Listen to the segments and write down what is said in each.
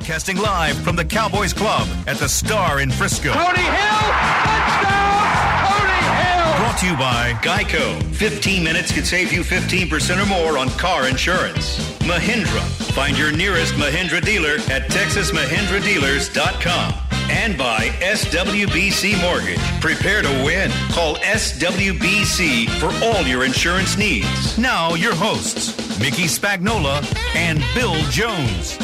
Broadcasting live from the Cowboys Club at the Star in Frisco. Tony Hill, touchdown! Tony Hill! Brought to you by Geico. 15 minutes could save you 15% or more on car insurance. Mahindra. Find your nearest Mahindra dealer at texasmahindradealers.com. And by SWBC Mortgage. Prepare to win. Call SWBC for all your insurance needs. now your hosts, Mickey Spagnola and Bill Jones.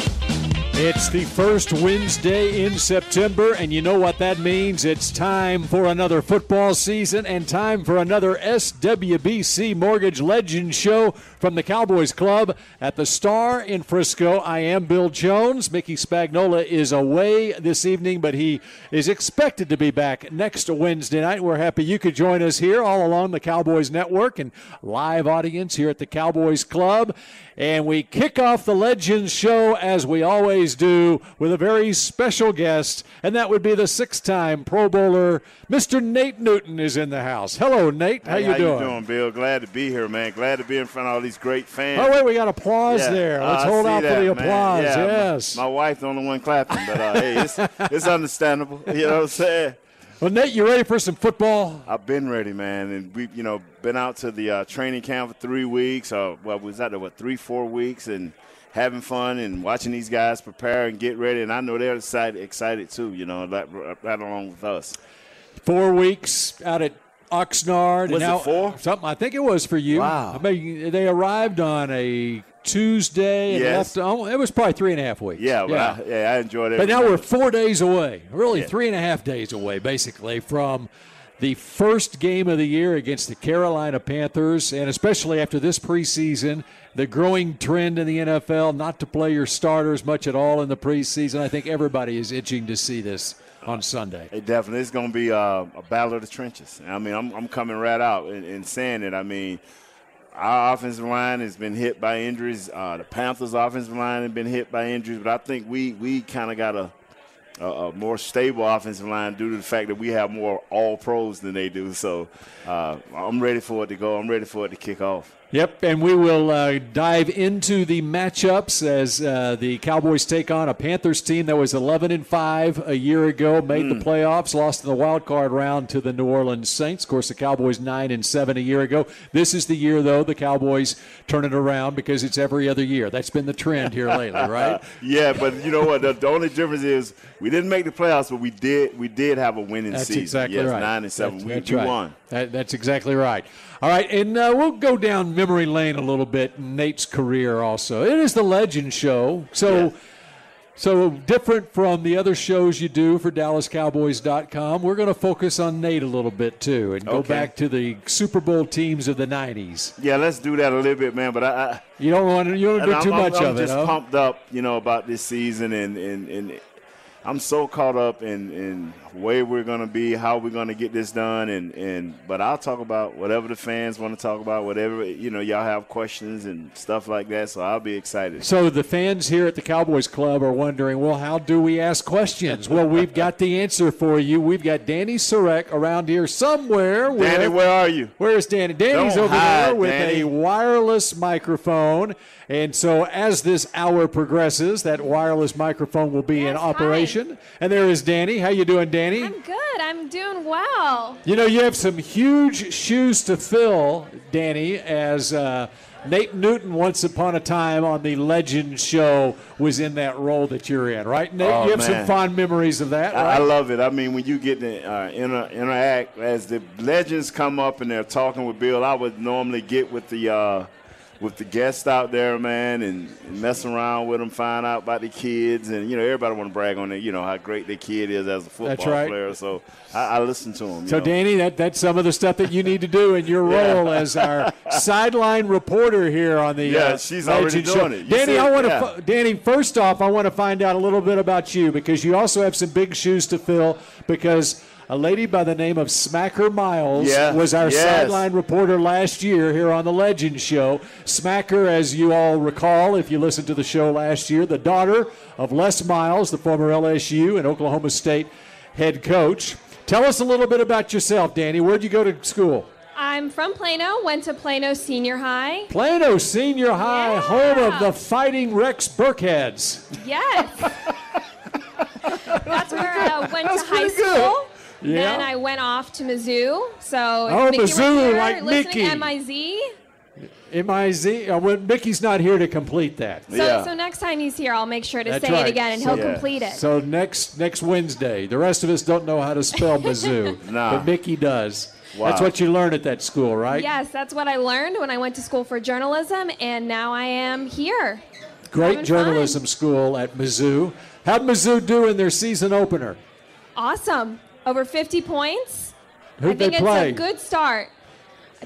It's the first Wednesday in September, and you know what that means. It's time for another football season and time for another SWBC Mortgage Legend Show from the Cowboys Club at the Star in Frisco. I am Bill Jones. Mickey Spagnola is away this evening, but he is expected to be back next Wednesday night. We're happy you could join us here all along the Cowboys Network and live audience here at the Cowboys Club. And we kick off the Legends show as we always do with a very special guest, and that would be the six-time Pro Bowler, Mr. Nate Newton is in the house. Hello, Nate. How Hey, you how doing? you doing, Bill? Glad to be here, man. Glad to be in front of all these great fans. Oh wait, we got applause Yeah. there. Let's I hold out for the applause. Yeah, yes. My, wife's the only one clapping, but uh, hey, it's, it's understandable. You know what I'm saying? well, Nate, you ready for some football? I've been ready, man, and we've you know been out to the uh, training camp for three weeks. Or well, was that what three, four weeks, and having fun and watching these guys prepare and get ready. And I know they're excited, excited too. You know, right, right along with us. Four weeks out at Oxnard. and Was it four? Something I think it was for you. Wow. I mean, they arrived on a Tuesday and Yes. left. Oh, it was probably three and a half weeks. Yeah, but I, yeah, I enjoyed it. But now we're four days away, really Yeah. three and a half days away, basically, from the first game of the year against the Carolina Panthers, and especially after this preseason, the growing trend in the NFL not to play your starters much at all in the preseason. I think everybody is itching to see this on Sunday. It definitely is going to be uh, a battle of the trenches. I mean, I'm, I'm coming right out and, and saying it. I mean, our offensive line has been hit by injuries. Uh, the Panthers' offensive line has been hit by injuries, but I think we we kind of got a, a a more stable offensive line due to the fact that we have more All Pros than they do. So uh, I'm ready for it to go. I'm ready for it to kick off. Yep, and we will uh, dive into the matchups as uh, the Cowboys take on a Panthers team that was 11 and 5 a year ago, made Hmm. the playoffs, lost in the wild card round to the New Orleans Saints. Of course, the Cowboys 9 and 7 a year ago. This is the year, though, the Cowboys turn it around because it's every other year. That's been the trend here lately, right? Yeah, but you know what? The, the only difference is we didn't make the playoffs, but we did we did have a winning That's season. exactly yes, right. nine and seven. That's, we that's we right. won. That, that's exactly right. All right, and uh, we'll go down memory lane a little bit. Nate's career also. It is the Legend Show, so. Yeah. So different from the other shows you do for DallasCowboys.com, we're going to focus on Nate a little bit too, and go Okay. back to the Super Bowl teams of the '90s. Yeah, let's do that a little bit, man. But I, I You don't want to, you don't do I'm, too I'm- much I'm of it. just huh? pumped up, you know, about this season, and and, and I'm so caught up in in where we're gonna be, how we're gonna get this done, and and but I'll talk about whatever the fans want to talk about, whatever you know, y'all have questions and stuff like that. So I'll be excited. So the fans here at the Cowboys Club are wondering, well, how do we ask questions? well, we've got the answer for you. We've got Danny Sarek around here somewhere. with- Danny, where are you? Where's Danny? Danny's Don't over there with Danny. a wireless microphone. And so as this hour progresses, that wireless microphone will be in Yes, operation. And there is Danny. How you doing, Danny? I'm good. I'm doing well. You know, you have some huge shoes to fill, Danny, as uh, Nate Newton, once upon a time on the Legend Show, was in that role that you're in, right? Nate, Oh, you have some fond memories of that, I. I love it. I mean, when you get to uh, inter, interact as the legends come up and they're talking with Bill, I would normally get with the uh, with the guests out there, man, and, and mess around with them, find out about the kids, and you know, everybody want to brag on it. You know how great their kid is as a football That's right. player. So I, I listen to them. So, Danny, that, that's some of the stuff that you need to do in your role as our sideline reporter here on the Yeah, uh, she's already doing Show. it. You Danny, I want to, yeah. Danny. First off, I want to find out a little bit about you because you also have some big shoes to fill. Because a lady by the name of Smacker Miles Yeah, was our yes. sideline reporter last year here on the Legend Show. Smacker, as you all recall, if you listened to the show last year, the daughter of Les Miles, the former LSU and Oklahoma State head coach. Tell us a little bit about yourself, Danny. Where'd you go to school? I'm from Plano. Went to Plano Senior High. Plano Senior High, Yeah. home of the Fighting Rex Burkheads. Yes. That's where I uh, went That's to high pretty good. School. Yeah. Then I went off to Mizzou. So if Oh, Mickey Mizzou, were here, like Mickey. to MIZ. M-I-Z. Uh, well, Mickey's not here to complete that. So, Yeah. so next time he's here, I'll make sure to That's say right. it again, and So- he'll Yeah. complete it. So next next Wednesday, the rest of us don't know how to spell Mizzou, Nah. but Mickey does. Wow. That's what you learn at that school, right? yes, that's what I learned when I went to school for journalism, and now I am here. Great Having journalism school at Mizzou. How'd Mizzou do in their season opener? Awesome. Over 50 points. Who'd I think they it's play? a good start.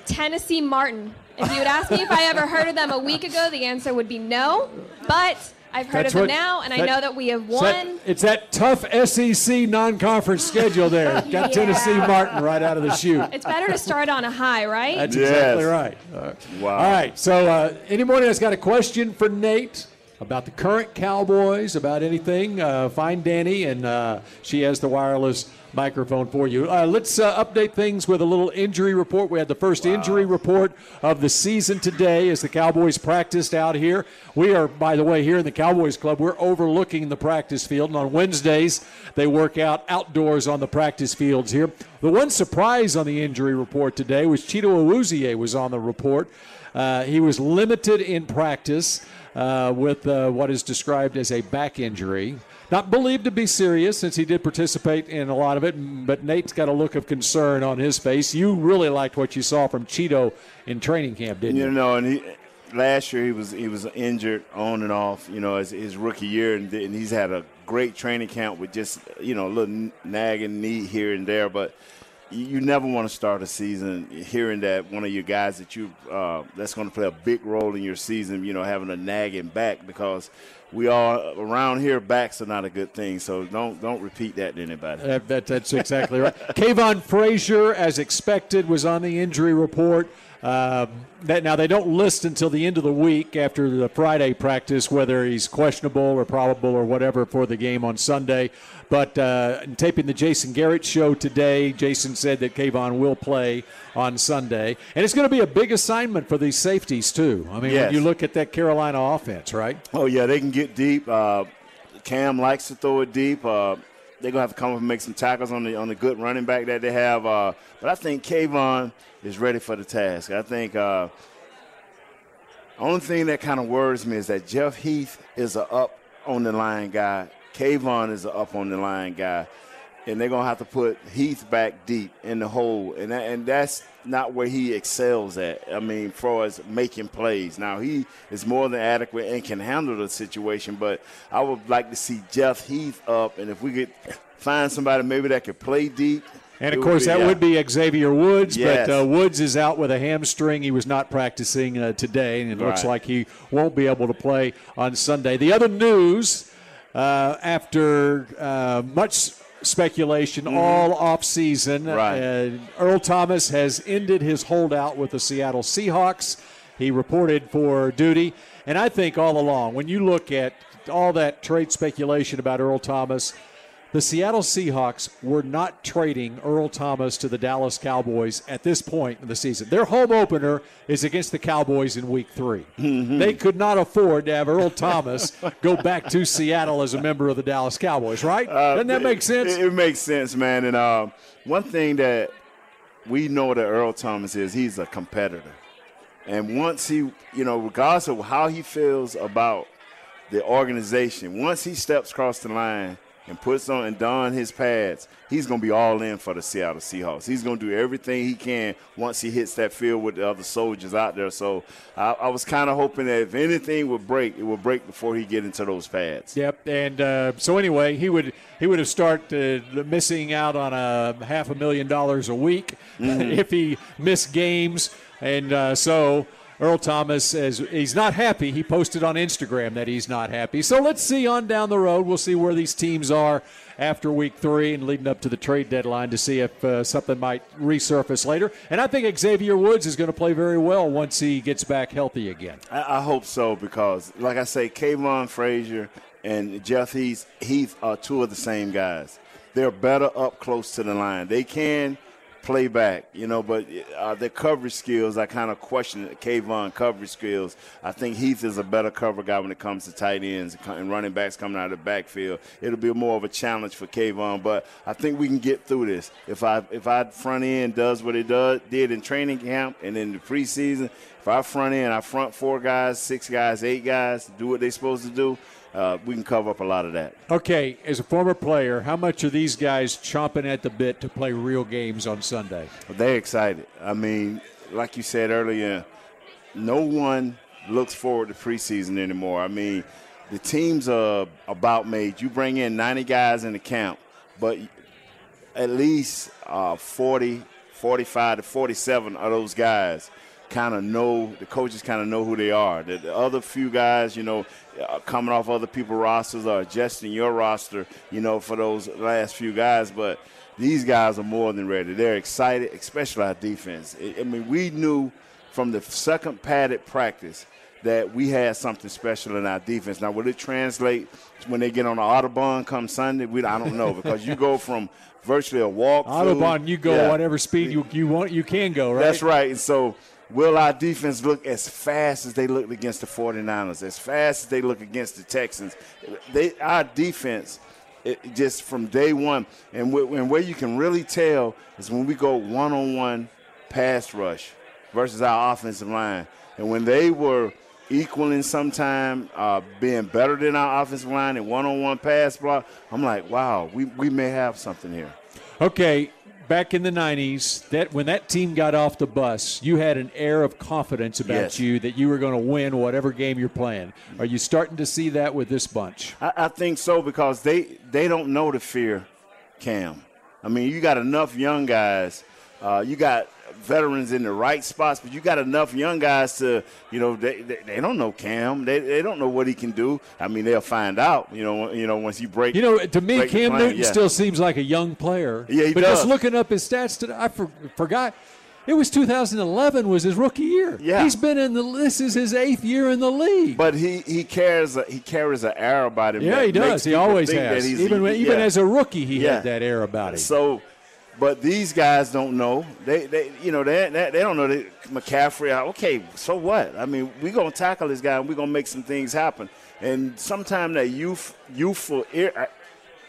Tennessee Martin. If you would ask me if I ever heard of them a week ago, the answer would be no. But I've heard That's of them what- now, and I know that we have It's that- won. it's that tough SEC non-conference schedule there. Got Tennessee Martin right out of the chute. It's better to start on a high, right? That's Yes. exactly right. Uh, Wow. All right. So, uh, anybody that's got a question for Nate about the current Cowboys, about anything, uh, find Danny, and uh, she has the wireless microphone for you. Uh, let's uh, update things with a little injury report. We had the first injury report of the season today as the Cowboys practiced out here. We are, by the way, here in the Cowboys Club, we're overlooking the practice field, and on Wednesdays they work out outdoors on the practice fields here. The one surprise on the injury report today was Chido Awuzie was on the report. Uh, he was limited in practice uh, with uh, what is described as a back injury. Not believed to be serious since he did participate in a lot of it, but Nate's got a look of concern on his face. You really liked what you saw from Chido in training camp, didn't you? You know, and he, last year he was he was injured on and off. You know, as his rookie year, and, and he's had a great training camp with just you know a little nagging knee here and there, but. You never want to start a season hearing that one of your guys that you uh, that's going to play a big role in your season, you know, having a nagging back because we all around here backs are not a good thing. So don't don't repeat that to anybody. That, that, that's exactly right. Kavon Frazier, as expected, was on the injury report. Um, that, now, they don't list until the end of the week after the Friday practice whether he's questionable or probable or whatever for the game on Sunday. But uh, in taping the Jason Garrett show today, Jason said that Kavon will play on Sunday. And it's going to be a big assignment for these safeties, too. I mean, Yes. when you look at that Carolina offense, right? Oh yeah, they can get deep. Uh, Cam likes to throw it deep. Uh, they're gonna have to come up and make some tackles on the on the good running back that they have. Uh, but I think Kavon is ready for the task. I think uh, only thing that kind of worries me is that Jeff Heath is a up on the line guy. Kavon is a up on the line guy. And they're gonna have to put Heath back deep in the hole, and that, and that's not where he excels at. I mean, for as making plays. Now he is more than adequate and can handle the situation, but I would like to see Jeff Heath up, and if we could find somebody maybe that could play deep. And of would course, be- that would be Xavier Woods, Yes. but uh, Woods is out with a hamstring. He was not practicing uh, today, and it looks like he won't be able to play on Sunday. The other news uh, after uh, much speculation all off season, Mm-hmm. Right. uh, Earl Thomas has ended his holdout with the Seattle Seahawks. He reported for duty, and I think all along, when you look at all that trade speculation about Earl Thomas, the Seattle Seahawks were not trading Earl Thomas to the Dallas Cowboys at this point in the season. Their home opener is against the Cowboys in week 3 They could not afford to have Earl Thomas go back to Seattle as a member of the Dallas Cowboys, right? Doesn't that make sense? Uh, It, it makes sense, man. And uh, one thing that we know that Earl Thomas is, he's a competitor. And once he, you know, regardless of how he feels about the organization, once he steps across the line and puts on and don his pads, he's going to be all in for the Seattle Seahawks. He's going to do everything he can once he hits that field with the other soldiers out there. So I, I was kind of hoping that if anything would break, it would break before he get into those pads. Yep, and uh, so anyway, he would he would have started uh, missing out on a half a million dollars a week if he missed games, and uh, so Earl Thomas is he's not happy. He posted on Instagram that he's not happy. So let's see on down the road. We'll see where these teams are after week three and leading up to the trade deadline to see if uh, something might resurface later. And I think Xavier Woods is going to play very well once he gets back healthy again. I, I hope so because, like I say, Kavon Frazier and Jeff Heath, Heath are two of the same guys. They're better up close to the line. They can play back, you know, but uh, the coverage skills, I kind of question Kavon coverage skills. I think Heath is a better cover guy when it comes to tight ends and running backs coming out of the backfield. It'll be more of a challenge for Kavon, but I think we can get through this. If I if I front end does what it does did in training camp and in the preseason, if I front end, I front four guys, six guys, eight guys, do what they're supposed to do uh, we can cover up a lot of that. Okay, as a former player, how much are these guys chomping at the bit to play real games on Sunday? They're excited. I mean, like you said earlier, no one looks forward to preseason anymore. I mean, the teams are about made. You bring in 90 guys in the camp, but at least uh, 40, 45 to 47 of those guys kind of know the coaches kind of know who they are. The, the, other few guys, you know, uh, coming off other people's rosters or adjusting your roster, you know, for those last few guys. But these guys are more than ready. They're excited, especially our defense. I, mean, we knew from the second padded practice that we had something special in our defense. Now, will it translate when they get on the Autobahn come Sunday? We, I don't know because you go from virtually a walk. Autobahn, you go yeah. whatever speed you, you want, you can go, right? That's right. And so will our defense look as fast as they looked against the 49ers, as fast as they look against the Texans? They, our defense, it, just from day one, and, w- and where you can really tell is when we go one on one pass rush versus our offensive line. And when they were equaling sometime, uh, being better than our offensive line in one on one pass block, I'm like, wow, we, we may have something here. Okay, back in the 90s, that when that team got off the bus, you had an air of confidence about yes. you that you were going to win whatever game you're playing. Are you starting to see that with this bunch? I, I think so because they they don't know to fear Cam. I mean, you got enough young guys. Uh, you got veterans in the right spots, but you got enough young guys to, you know, they, they, they, don't know Cam. They, they don't know what he can do. I mean, they'll find out, you know, you know once you break. You know, to me, Cam Newton yeah. still seems like a young player. Yeah, he but does. just looking up his stats today, I for, forgot. It was 2011 was his rookie year. Yeah, he's been in the. This is his eighth year in the league. But he he carries a, he carries an air about him. Yeah, he does. He always has. Even he, even yeah. as a rookie, he yeah. had that air about him. So but these guys don't know. They, they you know, they, they, they don't know that McCaffrey. Okay, so what? I mean, we're gonna tackle this guy and we're gonna make some things happen. And sometimes that youth, youthful uh,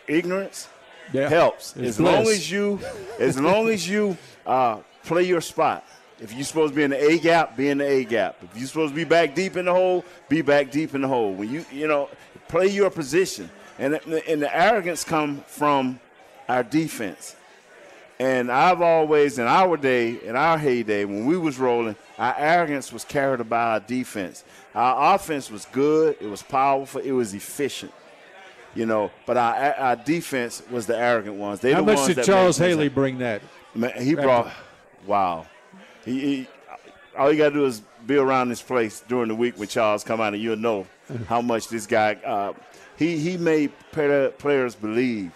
ignorance yeah. helps. It's as bliss. long as you, as long as you uh, play your spot. If you're supposed to be in the A gap, be in the A gap. If you're supposed to be back deep in the hole, be back deep in the hole. When you, you know, play your position. And, and the arrogance come from our defense. And I've always, in our day, in our heyday, when we was rolling, our arrogance was carried by our defense. Our offense was good, it was powerful, it was efficient. You know, but our our defense was the arrogant ones. They How the much did Charles Haley bring that? Man, he brought, wow. He, he, all you got to do is be around this place during the week when Charles come out, and you'll know how much this guy. Uh, he he made players believe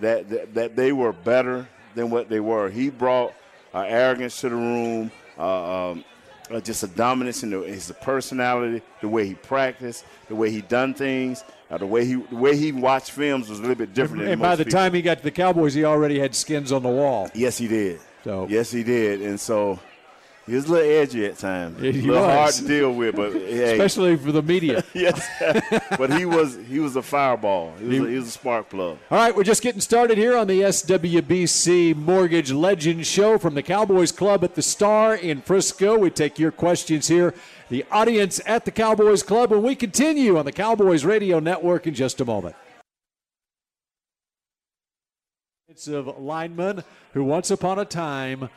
that, that that they were better than what they were. He brought uh, arrogance to the room, uh, um, uh, just a dominance in the, his personality, the way he practiced, the way he done things, uh, the way he the way he watched films was a little bit different. And, by the people. time he got to the Cowboys, he already had skins on the wall. Yes, he did. So yes, he did, and so he was a little edgy at times. He a little was. hard to deal with, but hey. especially for the media. yes, but he was he was a fireball. He was, he, a, he was a spark plug. All right, we're just getting started here on the SWBC Mortgage Legend Show from the Cowboys Club at the Star in Frisco. We take your questions here, the audience at the Cowboys Club, when we continue on the Cowboys Radio Network in just a moment. It's of lineman who once upon a time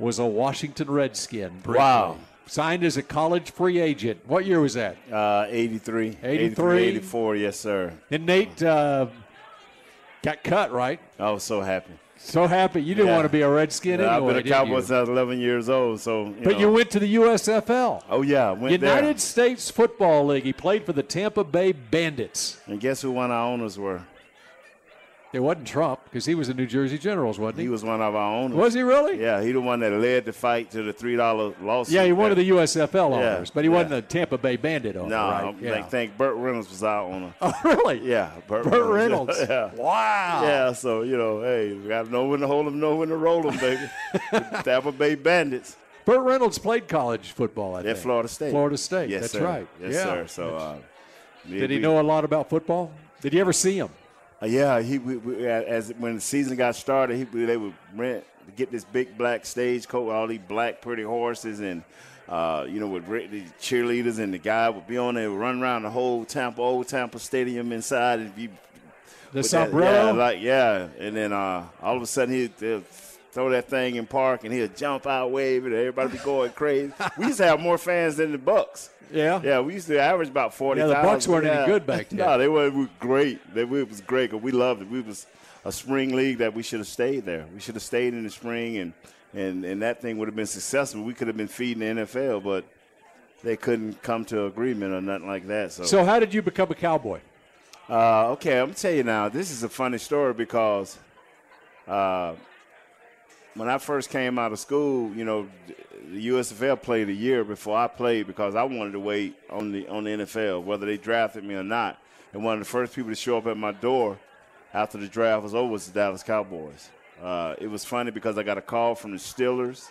was a Washington Redskin. Briefly. Wow. Signed as a college free agent. What year was that? Uh, 83. 83? 84, yes, sir. And Nate uh, got cut, right? I was so happy. So happy. You didn't Yeah. want to be a Redskin Yeah, anyway, I've been a Cowboy since I was 11 years old, so. You But know. you went to the USFL. Oh, yeah, went United there. States Football League. He played for the Tampa Bay Bandits. And guess who one of our owners were? It wasn't Trump because he was a New Jersey Generals, wasn't he? He was one of our owners. Was he really? Yeah, he the one that led the fight to the three dollar lawsuit. Yeah, he wanted the USFL Yeah, owners, but he yeah. wasn't a Tampa Bay Bandit owner, No, right? I think Burt Reynolds was out on a. Oh, really? Yeah, Burt, Burt Reynolds. yeah. Wow. Yeah, so you know, hey, we got to know when to hold them, know when to roll them, baby. Tampa Bay Bandits Burt Reynolds played college football at at Florida State. Florida State. Yes, That's sir. right. Yes, yeah. sir. So, uh, Did he know a lot about football? Did you ever see him? Uh, yeah, he we, we, as when the season got started, he they would rent get this big black stage coat with all these black pretty horses and. Uh, you know, with the cheerleaders and the guy would be on there, run around the whole Tampa, old Tampa Stadium inside. And you, The sombrero? yeah, like yeah. And then uh, all of a sudden he'd, throw that thing in park and he'd jump out, wave it. Everybody be going crazy. we used to have more fans than the Bucks. Yeah. Yeah, we used to average about forty. Yeah, the Bucks weren't any good back then. No, they were, we were great. They we, it was great because we loved it. We was a spring league that we should have stayed there. We should have stayed in the spring, and and and that thing would have been successful. We could have been feeding the NFL, but they couldn't come to agreement or nothing like that. So, So, how did you become a cowboy? uh, okay, I'm gonna tell you now. This is a funny story because uh, when I first came out of school, you know, the USFL played a year before I played because I wanted to wait on the on the NFL, whether they drafted me or not. And one of the first people to show up at my door after the draft was over was the Dallas Cowboys. Uh, it was funny because I got a call from the Steelers.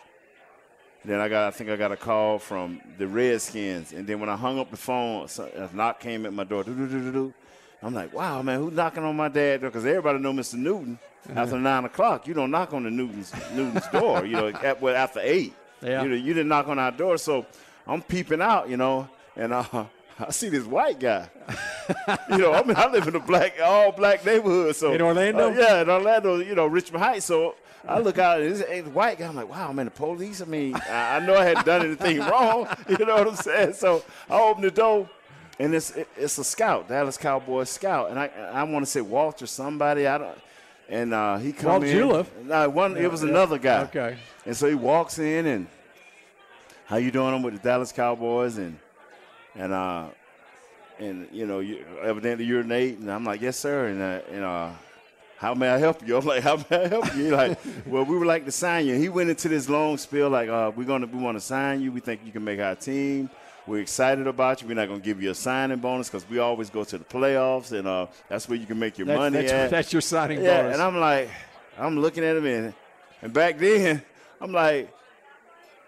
Then I got, I think I got a call from the Redskins, and then when I hung up the phone, a knock came at my door. Doo-doo-doo-doo-doo. I'm like, wow, man, who's knocking on my dad door? Because everybody know Mr. Newton. After nine o'clock, you don't knock on the Newton's Newton's door. You know, at, well, after eight, Yeah. you know, you didn't knock on our door. So I'm peeping out, you know, and uh, I see this white guy. you know, I mean, I live in a black, all black neighborhood. So In Orlando? uh, yeah, in Orlando, you know, Richmond Heights. So I look out and this white guy. I'm like, wow, man, the police. I mean, I, I know I hadn't done anything wrong. You know what I'm saying? So I open the door, and it's it, it's a scout, Dallas Cowboys scout, and I I want to say Walter somebody. I don't. And uh, he come Walt in. Juleff? No, one. it was another guy. Okay. And so he walks in and how you doing? I'm with the Dallas Cowboys and and uh and you know you evidently you're Nate and I'm like yes sir and uh, and uh how may I help you? I'm like, how may I help you? He's like, well, we would like to sign you. He went into this long spiel like, uh, we're gonna we want to sign you. We think you can make our team. We're excited about you. We're not gonna give you a signing bonus because we always go to the playoffs and uh, that's where you can make your That's, money that's, at. that's your signing Yeah, bonus. and I'm like, I'm looking at him, and, and back then, I'm like,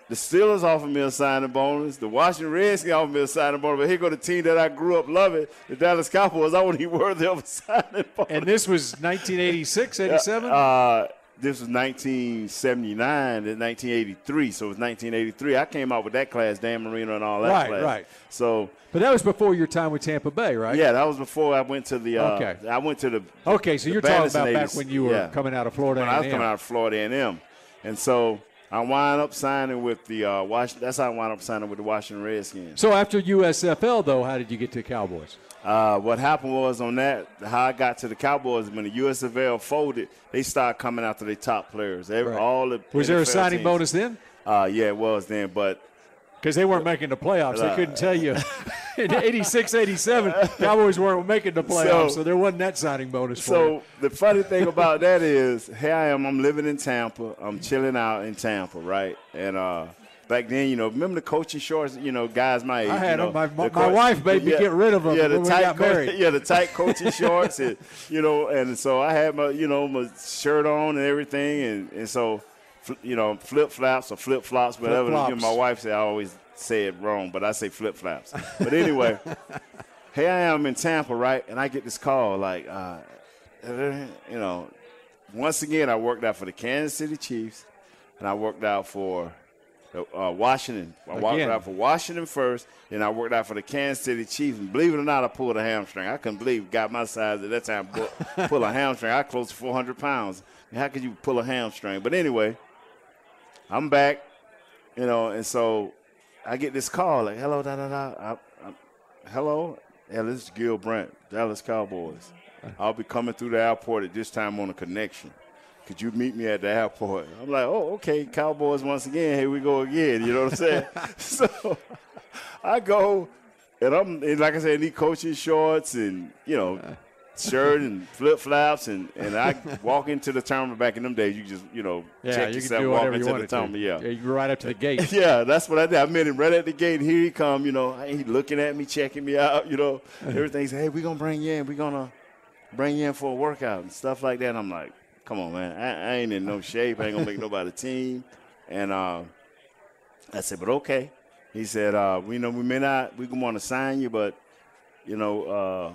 the Steelers offered me a signing bonus. The Washington Redskins offered me a signing bonus. But here go the team that I grew up loving, the Dallas Cowboys. I wasn't even worthy of a signing bonus. and this was 1986, 87? Uh, this was 1979 to 1983, so it was 1983. I came out with that class, Dan Marino and all that Right, class. right. So but that was before your time with Tampa Bay, right? yeah, that was before I went to the. Uh, Okay. I went to the. Okay, so the you're talking about back when you were Yeah. coming out of Florida when I was A&M. coming out of Florida A&M, and so I wound up signing with the uh, Washington. That's how I wound up signing with the Washington Redskins. So after USFL, though, how did you get to the Cowboys? Uh, what happened was on that, how I got to the Cowboys when the USFL folded, they started coming after their top players. Every, Right. All the Was there a signing teams. bonus then? Uh, yeah, it was then, but Because they weren't making the playoffs. They couldn't tell you. In 86, 87, Cowboys weren't making the playoffs, so, So- there wasn't that signing bonus. So the funny thing about that is, here I am. I'm living in Tampa. I'm chilling out in Tampa, right? And uh, back then, you know, remember the coaching shorts? You know, guys my age. I had you know, them. My- my- wife made me get rid of 'em Yeah, the when we tight co- married. yeah, the tight coaching shorts, and you know, and so I had my, you know, my shirt on and everything, and and so, you know, flip flops or flip flops, whatever. You know, my wife said I always say it wrong, but I say flip flops. But anyway. Here I am in Tampa, right? And I get this call, like, uh, you know, once again, I worked out for the Kansas City Chiefs, and I worked out for uh, Washington. I worked out for Washington first, then I worked out for the Kansas City Chiefs. And believe it or not, I pulled a hamstring. I couldn't believe, got my size at that time, pull, pull a hamstring. I close to 400 pounds. How could you pull a hamstring? But anyway, I'm back, you know, and so I get this call, like, hello, da da da. I, I, hello, yeah, this is Gil Brandt, Dallas Cowboys. I'll be coming through the airport at this time on a connection. Could you meet me at the airport? I'm like, oh, okay, Cowboys once again. Here we go again. You know what I'm saying? so I go, and I'm and like I said, these coaching shorts, and you know, shirt and flip flops, and, and I walk into the terminal back in them days. You just you know Yeah, check you yourself, can do walk whatever into you want the to. terminal. Yeah. you right up to the gate. Yeah, that's what I did. I met him right at the gate. Here he come, you know. He looking at me, checking me out, you know. Everything. Say, hey, we gonna bring you in. We gonna bring you in for a workout and stuff like that. And I'm like, come on, man. I, I ain't in no shape. I ain't gonna make nobody team. And uh, I said, but okay. He said, uh, we know we may not, we want to sign you, but you know, uh,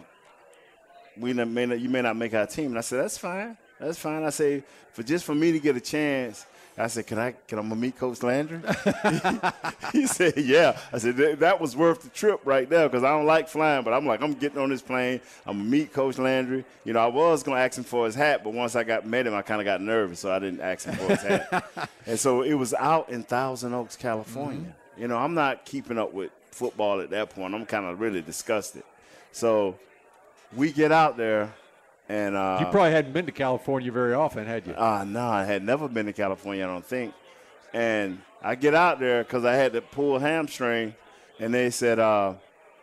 we may not, you may not make our team. And I said, that's fine. That's fine. I say, for just for me to get a chance, I said, can I can I meet Coach Landry? he said, yeah. I said, that, that was worth the trip right there because I don't like flying, but I'm like, I'm getting on this plane. I'm going to meet Coach Landry. You know, I was going to ask him for his hat, but once I got met him, I kind of got nervous, so I didn't ask him for his hat. and so it was out in Thousand Oaks, California. Mm-hmm. You know, I'm not keeping up with football at that point. I'm kind of really disgusted. So we get out there, and uh, You probably hadn't been to California very often, had you? uh, no, I had never been to California, I don't think. And I get out there because I had to pull a hamstring, and they said, uh,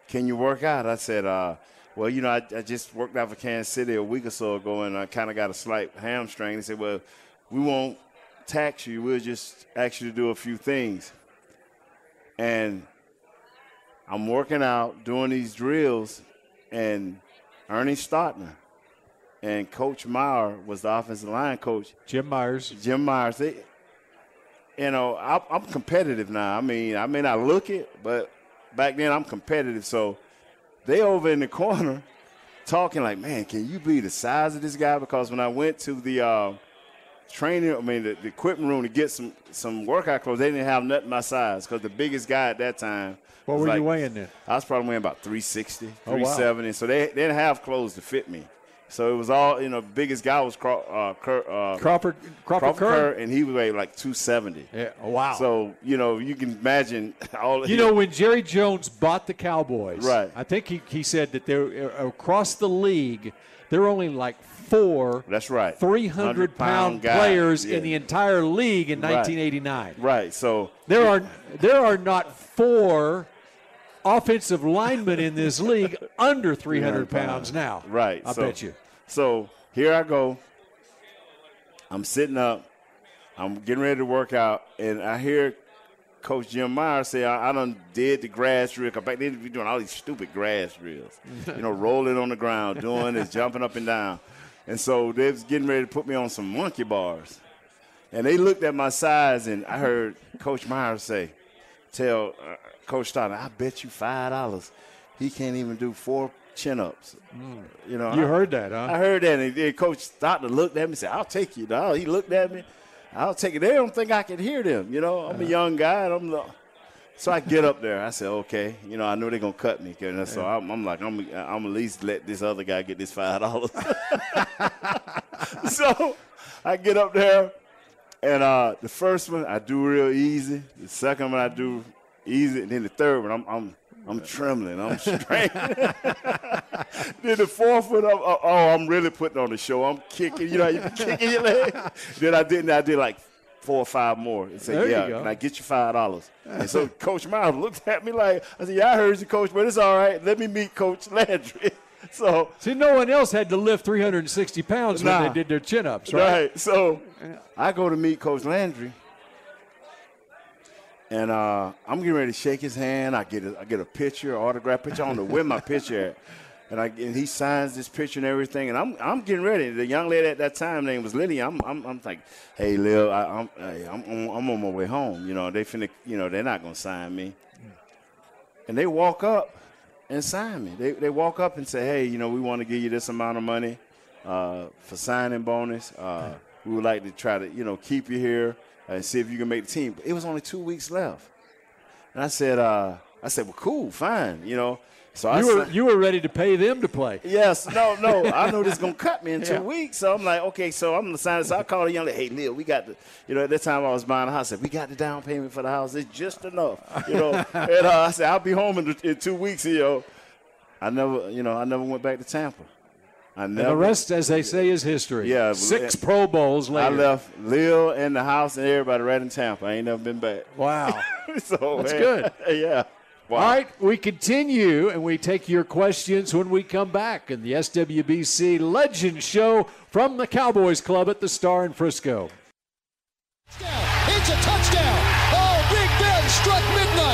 Can you work out? I said, uh, Well, you know, I, I just worked out for Kansas City a week or so ago, and I kind of got a slight hamstring. They said, Well, we won't tax you, we'll just ask you to do a few things. And I'm working out, doing these drills, and Ernie Stautner and Coach Meyer was the offensive line coach. Jim Myers. Jim Myers, they, you know, I, I'm competitive now. I mean, I may not look it, but back then I'm competitive. So they over in the corner talking like, man, can you be the size of this guy? Because when I went to the uh, training, I mean, the, the equipment room to get some some workout clothes, they didn't have nothing my size because the biggest guy at that time. What were like- you weighing then? I was probably weighing about 360, Oh, wow. 370. So they, they didn't have clothes to fit me. So it was all, you know, biggest guy was Craw- uh, Cur, uh, Crawford Crawford, Crawford Ker? Ker, and he weighed like 270. Yeah. oh, Wow. So, you know, you can imagine all You know, when Jerry Jones bought the Cowboys, Right. I think he, he said that there across the league, there are only like four That's right. 300 pound 100-pound players Yeah. in the entire league in Right. 1989. Right. So There are there are not four offensive linemen in this league under 300 pounds now. Right. I so, bet you. So here I go. I'm sitting up. I'm getting ready to work out, and I hear Coach Jim Meyer say, "I, I done did the grass drill." back then, we doing all these stupid grass drills. you know, rolling on the ground, doing this, jumping up and down. And so they was getting ready to put me on some monkey bars. And they looked at my size, and I heard Coach Meyer say, "Tell uh, Coach Stoddard, I bet you five dollars he can't even do four chin-ups." You know, You I- heard that, huh? I heard that, and then Coach Stoddard looked at me and said, "I'll take you, dog." He looked at me, "I'll take it." They don't think I can hear them. You know, I'm a young guy, and I'm the. So I get up there. I said, "Okay." You know, I know they're gonna cut me, so I'm, I'm like, I'm, I'm at least let this other guy get this five dollars. so I get up there, and uh, the first one I do real easy. The second one I do easy, and then the third one I'm I'm I'm uh, trembling. I'm straining. then the fourth one, I'm, oh, oh, I'm really putting on the show. I'm kicking. You know, you kicking your leg. then I did. I did like four or five more and said, There "Yeah, can I get you five dollars?" And so Coach Miles looked at me like, "I said, yeah, I heard you, Coach, but it's all right. Let me meet Coach Landry." so See, no one else had to lift 360 pounds when they did their chin ups, right? Right. So I go to meet Coach Landry, and uh, I'm getting ready to shake his hand. I get a, I get a picture, autograph picture. I don't know where my picture at. And, I, and he signs this picture and everything, and I'm I'm getting ready. The young lady at that time name was Lily. I'm I'm, I'm like, hey Lil, I, I'm I'm on- I'm on my way home. You know they finna, you know they're not gonna sign me. And they walk up and sign me. They they walk up and say, hey, you know we want to give you this amount of money uh, for signing bonus. Uh, we would like to try to, you know, keep you here and see if you can make the team. But it was only two weeks left, and I said, uh, I said, well, cool, fine, you know. So I You were si- you were ready to pay them to play. Yes, no, no. I know this is gonna cut me in two Yeah. weeks, so I'm like, okay, so I'm gonna sign this. So I called a young lady, hey, Lil, we got the, you know, at that time I was buying a house. I said, we got the down payment for the house. It's just enough, you know. and uh, I said, I'll be home in, in two weeks, you know. I never, you know, I never went back to Tampa. I And the rest, as they say, is history. Yeah, but- Six Pro Bowls I left Lil and the house and everybody right in Tampa. I ain't never been back. Wow. so That's man, good. yeah. Wow. All right, we continue and we take your questions when we come back in the SWBC Legend Show from the Cowboys Club at the Star in Frisco. It's a touchdown.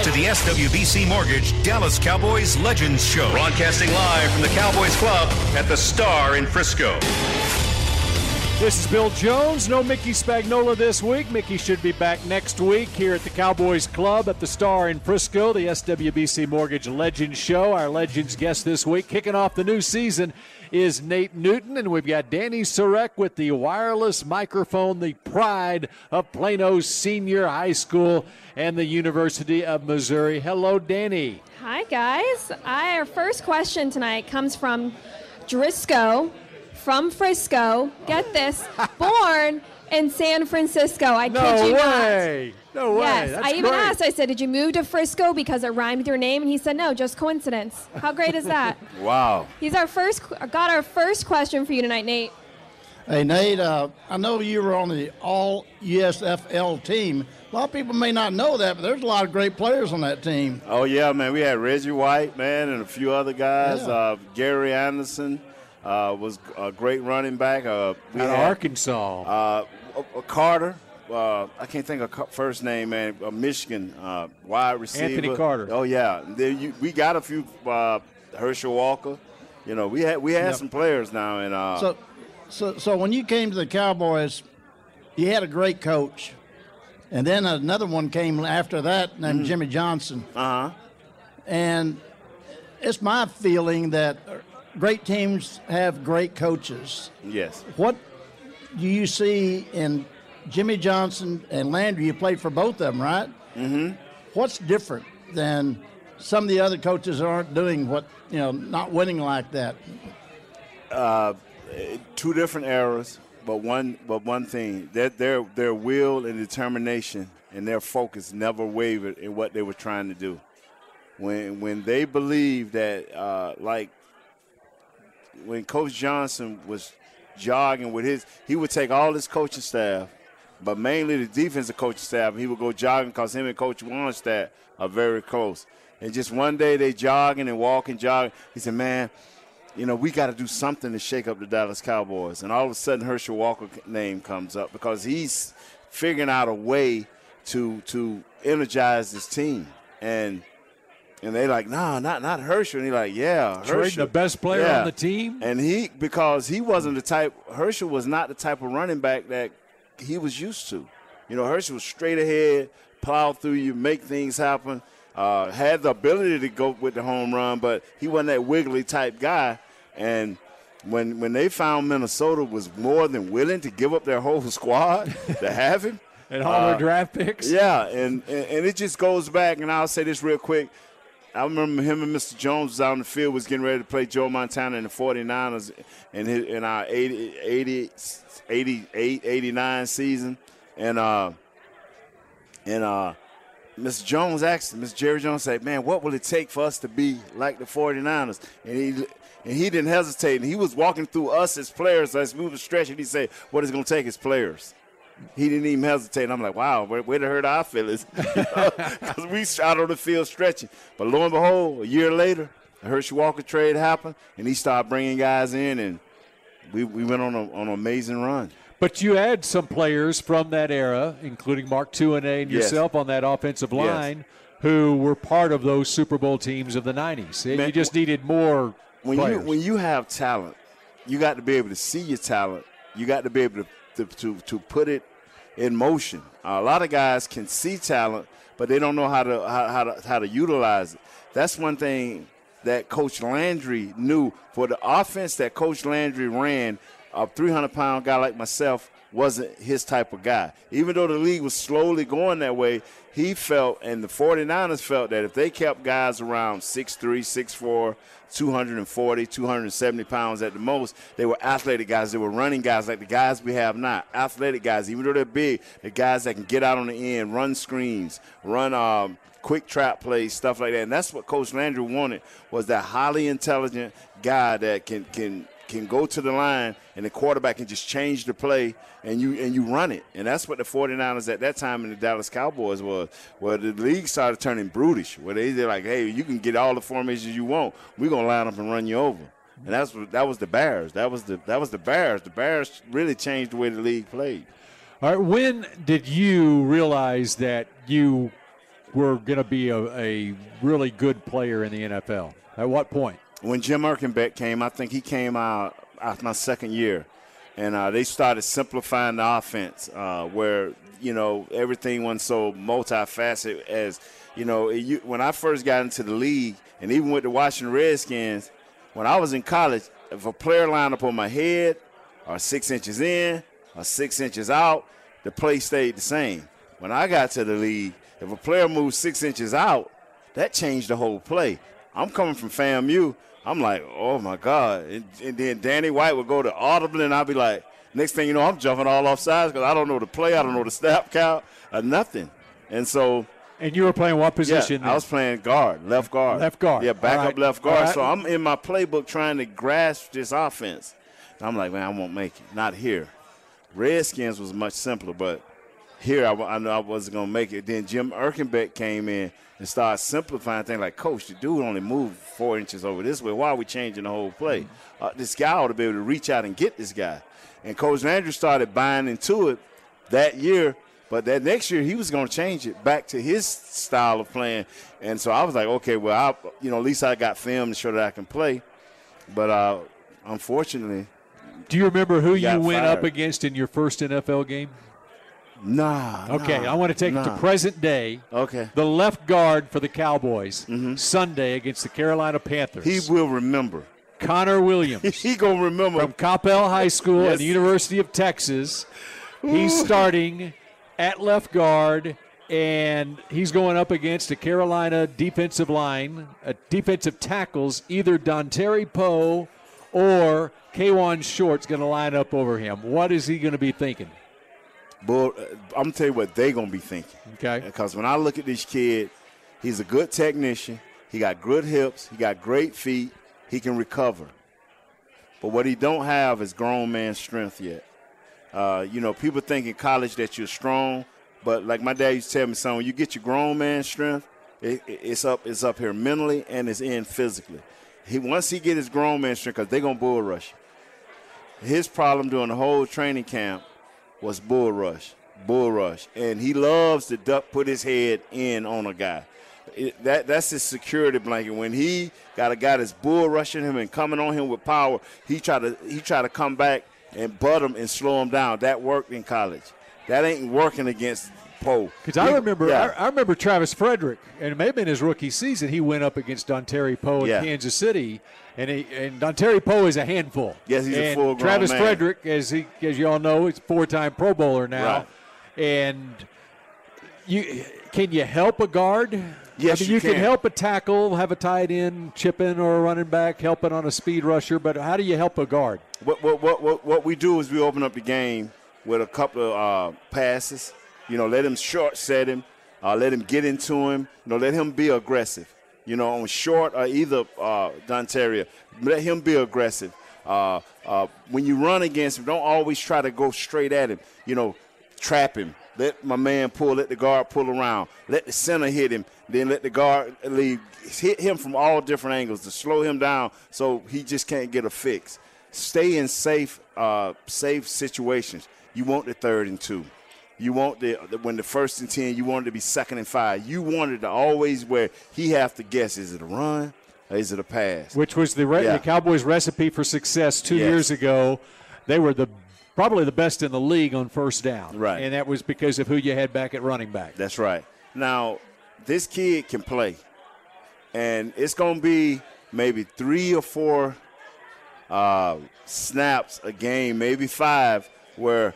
To the SWBC Mortgage Dallas Cowboys Legends Show. Broadcasting live from the Cowboys Club at the Star in Frisco. This is Bill Jones. No Mickey Spagnola this week. Mickey should be back next week here at the Cowboys Club at the Star in Frisco, the SWBC Mortgage Legends Show. Our Legends guest this week, kicking off the new season, is Nate Newton, and we've got Danny Sarek with the wireless microphone, the pride of Plano Senior High School and the University of Missouri. Hello, Danny. Hi, guys. Our first question tonight comes from Driscoll from Frisco. Get this, born in San Francisco. I No kid you way. No way. not. Yes, That's I even great. asked. I said, "Did you move to Frisco because it rhymed with your name?" And he said, "No, just coincidence." How great is that? Wow. He's our first. Got our first question for you tonight, Nate. Hey, Nate, uh, I know you were on the all USFL team. A lot of people may not know that, but there's a lot of great players on that team. Oh yeah, man. We had Reggie White, man, and a few other guys. Yeah. Uh, Gary Anderson uh, was a great running back. Uh, we Out of had, Arkansas. Uh, uh, Carter. Uh, I can't think of first name, man. Uh, Michigan uh, wide receiver. Anthony Carter. Oh yeah. There you, we got a few. Uh, Herschel Walker. You know, we had we had Yep. some players now, and uh, So, so, so when you came to the Cowboys, you had a great coach, and then another one came after that named Jimmy Johnson. uh huh. And it's my feeling that great teams have great coaches. Yes. What do you see in Jimmy Johnson and Landry? You played for both of them, right? Mm-hmm. What's different than some of the other coaches aren't doing what you know, not winning like that? Uh, two different eras, but one but one thing that their their will and determination and their focus never wavered in what they were trying to do. When when they believed that, uh, like when Coach Johnson was jogging with his, he would take all his coaching staff, but mainly the defensive coaching staff. He would go jogging because him and Coach Wannstedt are very close. And just one day they jogging and walking, jogging. He said, "Man, you know, we got to do something to shake up the Dallas Cowboys. And all of a sudden, Herschel Walker name comes up because he's figuring out a way to to energize this team. And and they like, nah, not not Herschel. And he like, yeah, Trading Herschel, the best player Yeah. on the team. And he because he wasn't the type. Herschel was not the type of running back that he was used to. You know, Herschel was straight ahead, plow through you, make things happen. Uh, had the ability to go with the home run, but he wasn't that wiggly type guy. And when when they found Minnesota was more than willing to give up their whole squad to have him, and all their uh, draft picks. yeah, and, and and it just goes back, and I'll say this real quick. I remember him and Mr. Jones was out in the field, was getting ready to play Joe Montana in the 49ers in, his, in our 80, 80, 88, 89 season. And uh, and uh, Mr. Jones asked Mr. Jerry Jones said, man, what will it take for us to be like the 49ers? And he and he didn't hesitate. And he was walking through us as players as we were stretching. He said, what is going to take is players he didn't even hesitate. I'm like, wow, where, where to hurt our feelings? Because we shot on the field stretching. But lo and behold, a year later, the Herschel Walker trade happened, and he started bringing guys in, and we, we went on, a, on an amazing run. But you had some players from that era, including Mark Tuinei and Yes. yourself on that offensive Yes. line, who were part of those Super Bowl teams of the '90s. Man, you just needed more When players. you when you have talent, you got to be able to see your talent. You got to be able to to, to, to put it in motion. a lot of guys can see talent, but they don't know how to how, how to how to utilize it. That's one thing that Coach Landry knew for the offense that Coach Landry ran. A 300 pound guy like myself wasn't his type of guy. Even though the league was slowly going that way, he felt, and the 49ers felt that if they kept guys around 6'3, 6'4, 240, 270 pounds at the most, they were athletic guys. They were running guys like the guys we have now. Athletic guys, even though they're big, the guys that can get out on the end, run screens, run um, quick trap plays, stuff like that. And that's what Coach Landry wanted was that highly intelligent guy that can can can go to the line and the quarterback can just change the play and you and you run it. And that's what the 49ers at that time in the Dallas Cowboys was. Where the league started turning brutish, where they, they're like, hey, you can get all the formations you want. We're going to line up and run you over. And that's what that was the Bears. That was the that was the Bears. The Bears really changed the way the league played. All right, when did you realize that you were going to be a, a really good player in the NFL? At what point? When Jim Erkenbeck came, I think he came out after my second year, and uh, they started simplifying the offense uh, where you know everything wasn't so multifaceted as you know. It, you, when I first got into the league, and even with the Washington Redskins, when I was in college, if a player lined up on my head, or six inches in, or six inches out, the play stayed the same. When I got to the league, if a player moved six inches out, that changed the whole play. I'm coming from FAMU. I'm like, oh my God. And, and then Danny White would go to audible, and I'd be like, next thing you know, I'm jumping all off sides because I don't know the play, I don't know the snap count, or nothing. And so. And you were playing what position? Yeah, I was playing guard, left guard. Left guard. Yeah, backup right. left guard. Right. So I'm in my playbook trying to grasp this offense. I'm like, man, I won't make it. Not here. Redskins was much simpler, but here I, I know I wasn't going to make it. Then Jim Erkenbeck came in and started simplifying things like, Coach, the dude only moved four inches over this way. Why are we changing the whole play? Uh, this guy ought to be able to reach out and get this guy. And Coach Andrews started buying into it that year. But that next year, he was going to change it back to his style of playing. And so I was like, okay, well, I, you know, at least I got film to show that I can play. But uh, unfortunately, do you remember who you went fired. up against in your first NFL game? Nah. Okay, nah, I want to take it to present day. Okay. The left guard for the Cowboys mm-hmm. Sunday against the Carolina Panthers. He will remember. Connor Williams He gonna remember. from Coppell High School Yes. at the University of Texas. He's starting at left guard, and he's going up against a Carolina defensive line, a defensive tackles, either Dontari Poe or Kawann Short's going to line up over him. What is he going to be thinking? But uh, I'm gonna tell you what they gonna be thinking. Okay. Because when I look at this kid, he's a good technician. He got good hips. He got great feet. He can recover. But what he don't have is grown man strength yet. Uh, you know, people think in college that you're strong, but like my dad used to tell me, son, when you get your grown man strength, it, it- it's up, it's up here mentally and it's in physically. He once he get his grown man strength, because they're gonna bull rush. you. His problem during the whole training camp was bull rush, bull rush, and he loves to duck, put his head in on a guy. It, that that's his security blanket. When he got a guy that's bull rushing him and coming on him with power, he try to he try to come back and butt him and slow him down. That worked in college. That ain't working against Poe. Because I remember, yeah. I, I remember Travis Frederick, and it may have been his rookie season. He went up against Dontari Poe in Yeah. Kansas City, and he, and Dontari Poe is a handful. Yes, he's a full-grown Travis man. Frederick, as he as you all know, is four-time Pro Bowler now, Right. and you can you help a guard? Yes, I mean, you you can can. help a tackle, have a tight end, chip in or a running back, help it on a speed rusher. But how do you help a guard? What, what, what, what, what we do is we open up the game with a couple of uh, passes. You know, let him short set him, uh, let him get into him. You know, let him be aggressive. You know, on short or either uh, Dontaria, let him be aggressive. Uh, uh, when you run against him, don't always try to go straight at him. You know, trap him. Let my man pull. Let the guard pull around. Let the center hit him. Then let the guard leave. Hit him from all different angles to slow him down so he just can't get a fix. Stay in safe, uh, safe situations. You want the third and two. You want the, the when the first and ten. You want it to be second and five. You wanted to always where he have to guess: is it a run or is it a pass? which was the, re- Yeah. the Cowboys' recipe for success two Yes. years ago. They were the probably the best in the league on first down, Right. And that was because of who you had back at running back. That's right. Now, this kid can play, and it's going to be maybe three or four uh, snaps a game, maybe five, where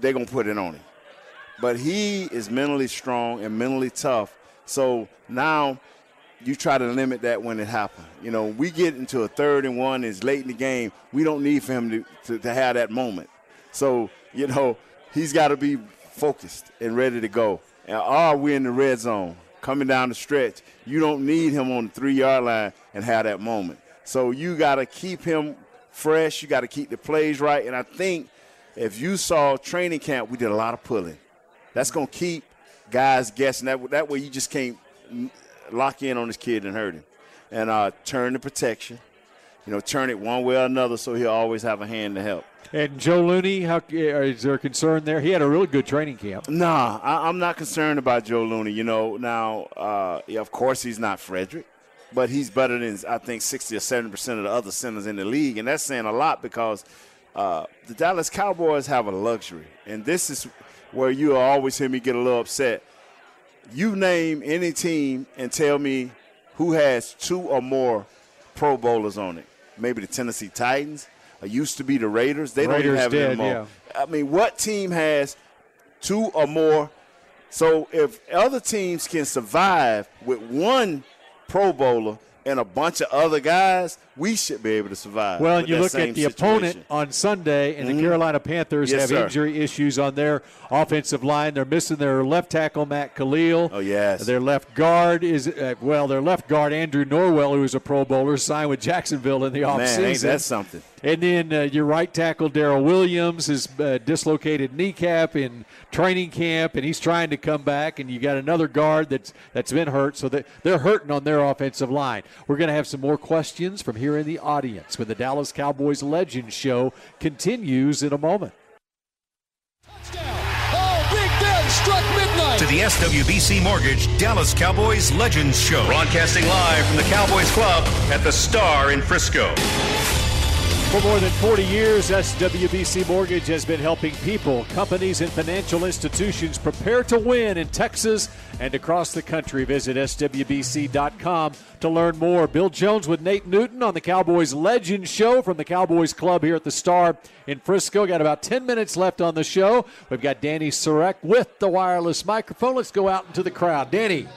they're to put it on him. But he is mentally strong and mentally tough. So now you try to limit that when it happens. You know, we get into a third and one, it's late in the game. We don't need for him to, to, to have that moment. So, you know, he's got to be focused and ready to go. And are we in the red zone coming down the stretch? You don't need him on the three yard line and have that moment. So you got to keep him fresh. You got to keep the plays right. And I think if you saw training camp, we did a lot of pulling. That's going to keep guys guessing. That, that way you just can't lock in on this kid and hurt him. And uh, turn the protection. You know, turn it one way or another so he'll always have a hand to help. And Joe Looney, how is there concern there? He had a really good training camp. Nah, I, am not concerned about Joe Looney. You know, now, uh, yeah, of course he's not Frederick, but he's better than I think 60 or 70 percent of the other centers in the league, and that's saying a lot because uh, the Dallas Cowboys have a luxury, and this is where you always hear me get a little upset. You name any team and tell me who has two or more Pro Bowlers on it. Maybe the Tennessee Titans it used to be the Raiders. They Raiders don't even have did, it anymore. Yeah. I mean, what team has two or more? So if other teams can survive with one Pro Bowler and a bunch of other guys, we should be able to survive. Well, and you look at the situation. opponent on Sunday, and mm-hmm. the Carolina Panthers yes, have sir. injury issues on their offensive line. They're missing their left tackle Matt Kalil. Oh yes. Their left guard is uh, well, their left guard Andrew Norwell, who is a Pro Bowler, signed with Jacksonville in the offseason. Man, ain't that something? And then uh, your right tackle Daryl Williams is uh, dislocated kneecap in training camp, and he's trying to come back. And you got another guard that's that's been hurt, so that they're hurting on their offensive line. We're going to have some more questions from here in the audience when the Dallas Cowboys Legend Show continues in a moment. Oh, Big Ben struck midnight. To the SWBC Mortgage Dallas Cowboys Legends Show. Broadcasting live from the Cowboys Club at the Star in Frisco. For more than 40 years, SWBC Mortgage has been helping people, companies, and financial institutions prepare to win in Texas and across the country. Visit SWBC.com to learn more. Bill Jones with Nate Newton on the Cowboys Legend Show from the Cowboys Club here at the Star in Frisco. Got about 10 minutes left on the show. We've got Danny Sarek with the wireless microphone. Let's go out into the crowd. Danny.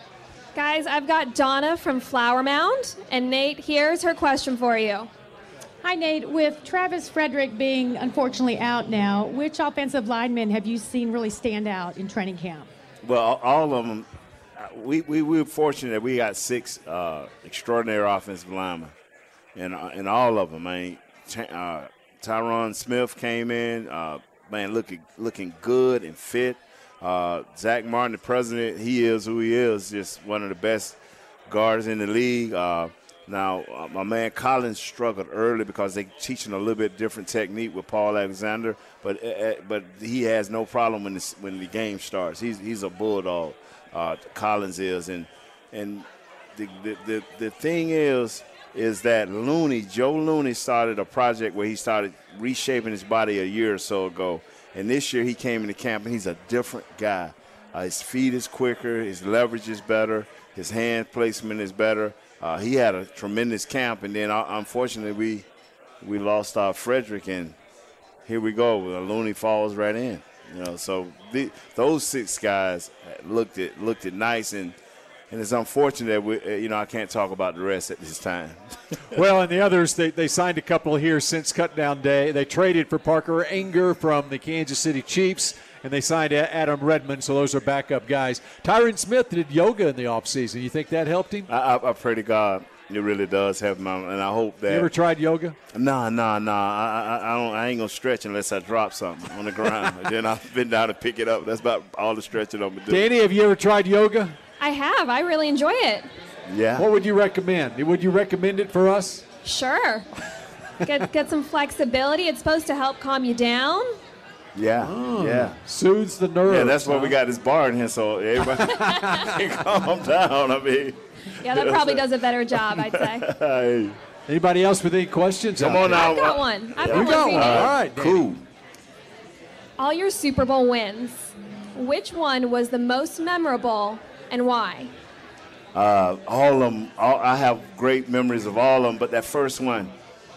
Guys, I've got Donna from Flower Mound, and Nate, here's her question for you. Hi, Nate. With Travis Frederick being unfortunately out now, which offensive linemen have you seen really stand out in training camp? Well, all of them. We, we, we were fortunate that we got six uh, extraordinary offensive linemen, and uh, and all of them. I mean, uh, Tyron Smith came in, uh, man, looking looking good and fit. Uh, Zach Martin, the president, he is who he is, just one of the best guards in the league. Now, uh, my man Collins struggled early because they teaching a little bit different technique with Paul Alexander, but uh, but he has no problem when the, when the game starts. He's he's a bulldog. Uh, Collins is, and and the, the the the thing is is that Looney, Joe Looney, started a project where he started reshaping his body a year or so ago, and this year he came into camp and he's a different guy. Uh, his feet is quicker, his leverage is better, his hand placement is better uh, he had a tremendous camp, and then uh, unfortunately we we lost our Frederick, and here we go. Looney falls right in. You know, so the, those six guys looked it looked it nice, and and it's unfortunate that we, uh, you know I can't talk about the rest at this time. well, and the others they, they signed a couple here since cutdown day. They traded for Parker Ehinger from the Kansas City Chiefs and they signed Adam Redmond, so those are backup guys. Tyron Smith did yoga in the offseason. You think that helped him? I, I, I pray to God it really does help him, and I hope that. You ever tried yoga? Nah, nah, nah. I, I, I don't. I ain't gonna stretch unless I drop something on the ground. and then I've been down to pick it up. That's about all the stretching I'm gonna do. Danny, have you ever tried yoga? I have. I really enjoy it. Yeah. What would you recommend? Would you recommend it for us? Sure. get get some flexibility. It's supposed to help calm you down. Yeah, oh, yeah. Soothes the nerves. Yeah, that's huh? why we got this bar in here, so everybody can calm down. I mean, yeah, that probably does a better job, I'd say. hey. Anybody else with any questions? Come on now. I've got one. I've yeah. got one. All right, cool. All your Super Bowl wins. Which one was the most memorable, and why? Uh, all of them. All, I have great memories of all of them, but that first one,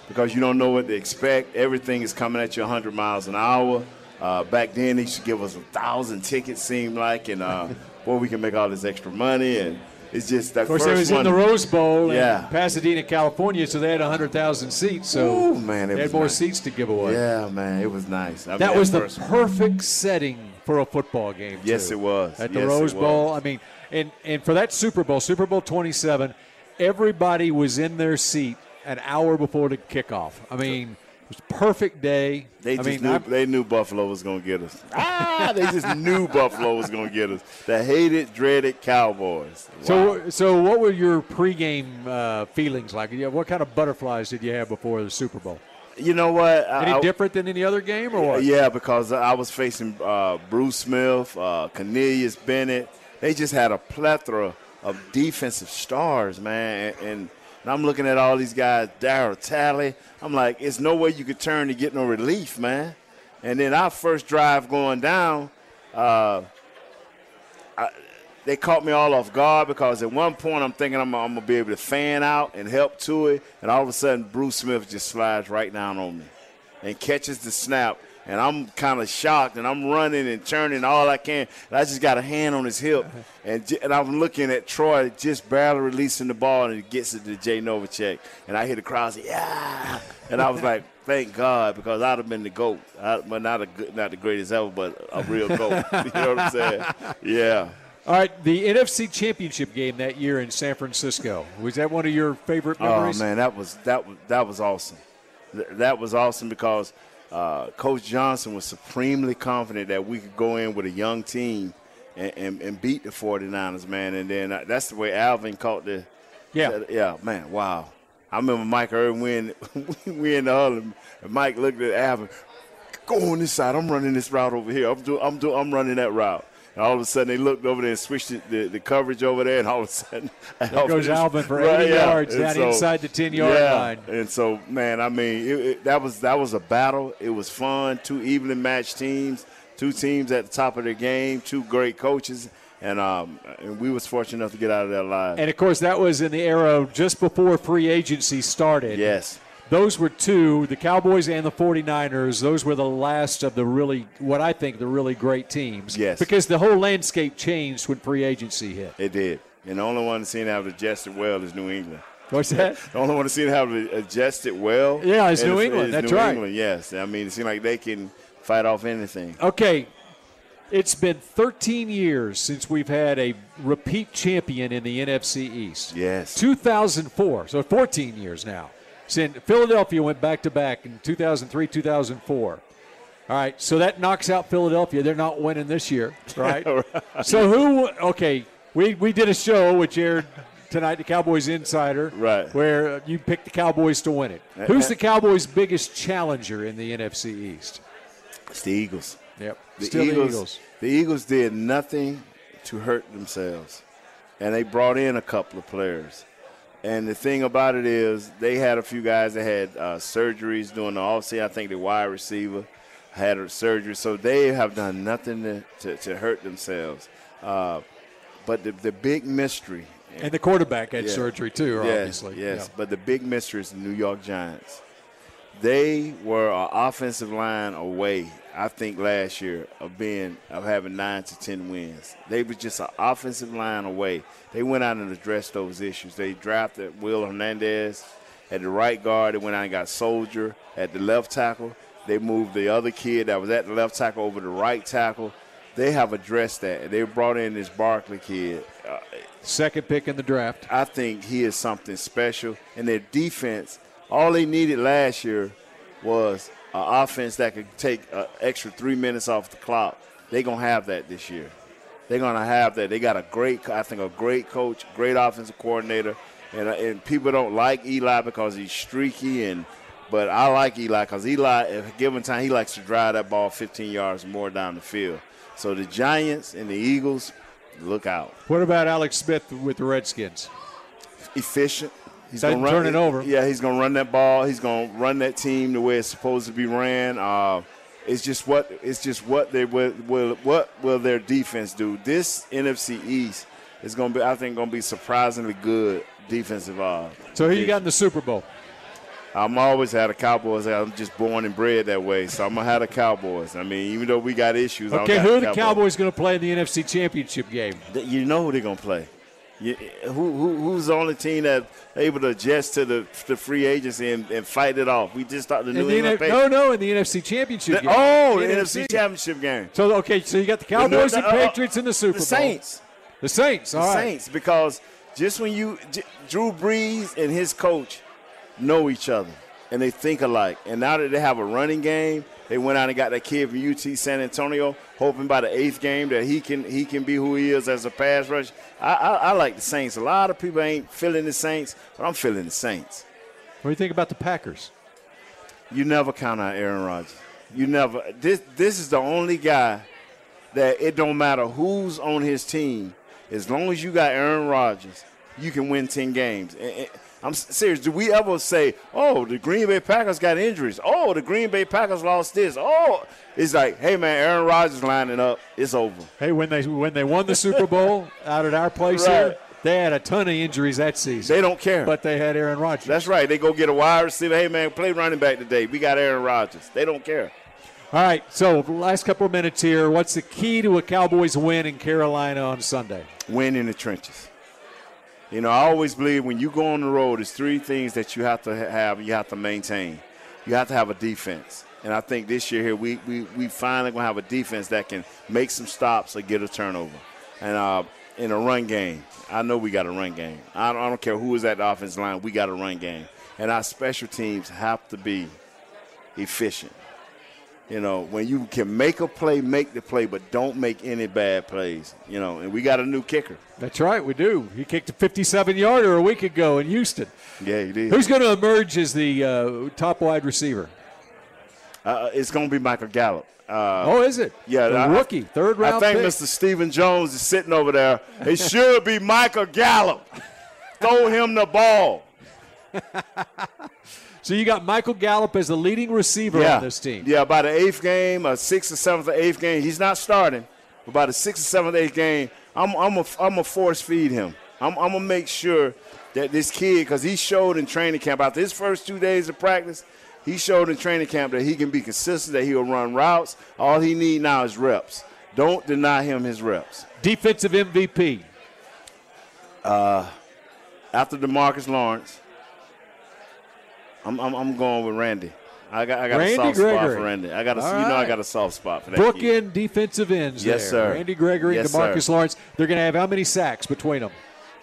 because you don't know what to expect. Everything is coming at you 100 miles an hour. Uh, back then, they used to give us a thousand tickets, seemed like, and uh, boy, we can make all this extra money. And it's just that. Of course, first it was one, in the Rose Bowl yeah. in Pasadena, California, so they had 100,000 seats. So Ooh, man, they had more nice. seats to give away. Yeah, man, it was nice. I mean, that was the first one. perfect setting for a football game. Yes, it was. At the Yes, Rose Bowl. I mean, and and for that Super Bowl, Super Bowl 27, everybody was in their seat an hour before the kickoff. I mean, was perfect day. They I just mean, knew, I'm- they knew Buffalo was going to get us. Ah, they just knew Buffalo was going to get us. The hated, dreaded Cowboys. Wow. So, so what were your pregame uh, feelings like? Yeah, What kind of butterflies did you have before the Super Bowl? you know what? Any I- different than any other game, or what? Yeah, because I was facing uh, Bruce Smith, uh, Cornelius Bennett. They just had a plethora of defensive stars, man. And, and I'm looking at all these guys, Darryl Talley. I'm like, it's no way you could turn to get no relief, man. And then our first drive going down, uh, I, they caught me all off guard because at one point I'm thinking I'm, I'm going to be able to fan out and help to it. And all of a sudden, Bruce Smith just slides right down on me and catches the snap. And I'm kind of shocked, and I'm running and turning all I can. And I just got a hand on his hip, and j- and I'm looking at Troy just barely releasing the ball, and it gets it to Jay Novacek. And I hear the crowd say, "Yeah!" And I was like, "Thank God," because I'd have been the goat. I, well, not a good, not the greatest ever, but a real goat. you know what I'm saying? Yeah. All right, the NFC Championship game that year in San Francisco was that one of your favorite oh, memories? Oh man, that was that was that was awesome. That was awesome because uh, Coach Johnson was supremely confident that we could go in with a young team and, and, and beat the 49ers, man. And then uh, that's the way Alvin caught the Yeah. yeah, man. Wow. I remember Mike Irvin when we in the huddle, and Mike looked at Alvin. Go on this side. I'm running this route over here. I'm doing. I'm doing. I'm running that route. And all of a sudden, they looked over there and switched the, the, the coverage over there, and all of a sudden, There goes Alvin for 80 Right, yeah. yards And down inside the 10-yard yeah. line. And so, man, I mean, it, it, that was that was a battle. It was fun. Two evenly matched teams, two teams at the top of their game, two great coaches, and um, and we was fortunate enough to get out of there alive. And of course, that was in the era just before free agency started. yes. Those were two, the Cowboys and the 49ers. Those were the last of the really, what I think, the really great teams. Yes. Because the whole landscape changed when free agency hit. It did. And the only one that's seen have adjusted well is New England. What's that? The only one that's seen have adjusted well. Yeah, it's New England. is That's New right. England, yes. I mean, it seems like they can fight off anything. Okay. It's been 13 years since we've had a repeat champion in the NFC East. Yes. 2004, so 14 years now. Since Philadelphia went back to back in 2003, 2004. All right, so that knocks out Philadelphia. They're not winning this year, right? So who? Okay, we we did a show which aired tonight, the Cowboys Insider, Right. Where you picked the Cowboys to win it. Eh, Who's eh. the Cowboys' biggest challenger in the NFC East? It's the Eagles. Yep, The still Eagles, the Eagles. The Eagles did nothing to hurt themselves, and they brought in a couple of players. And the thing about it is, they had a few guys that had uh, surgeries during the offseason. I think the wide receiver had a surgery, so they have done nothing to, to, to hurt themselves. Uh, but the, the big mystery, And the quarterback had Yeah. surgery too, Yes, obviously. Yes, Yeah. but the big mystery is the New York Giants. They were an offensive line away, I think, last year of being of having nine to ten wins. They were just an offensive line away. They went out and addressed those issues. They drafted Will Hernandez at the right guard. They went out and got Solder at the left tackle. They moved the other kid that was at the left tackle over the right tackle. They have addressed that. They brought in this Barkley kid. Uh, Second pick in the draft. I think he is something special. And their defense, all they needed last year was an offense that could take an extra three minutes off the clock. They're going to have that this year. They're going to have that. They got a great, I think, a great coach, great offensive coordinator. And, uh, and people don't like Eli because he's streaky and but I like Eli because Eli, at given time, he likes to drive that ball 15 yards more down the field. So the Giants and the Eagles, look out What about Alex Smith with the Redskins? efficient. He's Doesn't gonna turn it over. Yeah, he's gonna run that ball. He's gonna run that team the way it's supposed to be ran. Uh, it's just what it's just what they will, will what will their defense do. This NFC East is gonna be, I think, gonna be surprisingly good defensive. Uh, So who you got in the Super Bowl? I'm always had a Cowboys. I'm just born and bred that way, so I'm gonna have the Cowboys. I mean, even though we got issues, Okay, who are the Cowboys going to play in the NFC Championship game? You know who they're gonna play. You, who, who who's the only team that able to adjust to the the free agency and, and fight it off? We just started the In New the England N- no, no, in the NFC Championship The- game. oh, the NFC. NFC Championship game. So okay, so you got the Cowboys The- and the- uh, Patriots in the Super The Bowl. Saints. The Saints. The All right. Saints, because just when you J- Drew Brees and his coach know each other, and they think alike. And now that they have a running game, they went out and got that kid from UT San Antonio, hoping by the eighth game that he can he can be who he is as a pass rush. I, I, I like the Saints. A lot of people ain't feeling the Saints, but I'm feeling the Saints. What do you think about the Packers? You never count out Aaron Rodgers. You never. This this is the only guy that it don't matter who's on his team. As long as you got Aaron Rodgers, you can win ten games. And- I'm serious. Do we ever say, "Oh, the Green Bay Packers got injuries"? Oh, the Green Bay Packers lost this. Oh, it's like, hey man, Aaron Rodgers lining up. It's over. Hey, when they when they won the Super Bowl out at our place Right. here, they had a ton of injuries that season. They don't care. but they had Aaron Rodgers. That's right. They go get a wide receiver. Hey man, play running back today. We got Aaron Rodgers. They don't care. All right, so last couple of minutes here. What's the key to a Cowboys win in Carolina on Sunday? win in the trenches. You know, I always believe when you go on the road, there's three things that you have to have. You have to maintain. You have to have a defense, and I think this year here we we, we finally gonna have a defense that can make some stops or get a turnover, and uh, in a run game. I know we got a run game. I don't, I don't care who is at the offensive line. We got a run game, and our special teams have to be efficient. You know, when you can make a play, make the play, but don't make any bad plays. You know, and we got a new kicker. That's right, we do. He kicked a 57 yarder a week ago in Houston. Yeah, he did. Who's going to emerge as the uh, top wide receiver? Uh, it's going to be Michael Gallup. Uh, oh, is it? yeah, the I- rookie, third round. I think pick. Mr. Stephen Jones is sitting over there. It should be Michael Gallup. Throw him the ball. So you got Michael Gallup as the leading receiver yeah. on this team. Yeah, by the eighth game, a sixth or seventh or eighth game, he's not starting. But by the sixth or seventh, eighth game, I'm I'm a, I'm a force feed him. I'm, I'm gonna make sure that this kid, because he showed in training camp after his first two days of practice, he showed in training camp that he can be consistent, that he'll run routes. All he need now is reps. Don't deny him his reps. Defensive MVP. Uh, After Demarcus Lawrence, I'm, I'm, I'm going with Randy. I got I got Randy a soft spot for Randy. I got a All you know I got a soft spot for that. Bookend defensive ends Yes, there. sir. Randy Gregory Yes, and Demarcus sir. Lawrence. They're going to have how many sacks between them?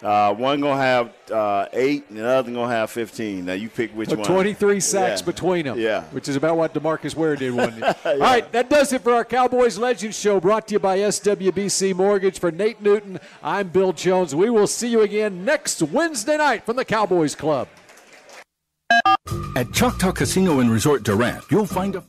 Uh, one gonna have uh, eight, and the other gonna have fifteen. Now you pick which So one. 23 sacks Yeah. between them. Yeah. Which is about what Demarcus Ware did one year. All right, that does it for our Cowboys Legends Show brought to you by SWBC Mortgage. For Nate Newton, I'm Bill Jones. We will see you again next Wednesday night from the Cowboys Club. At Choctaw Casino and Resort Durant, you'll find a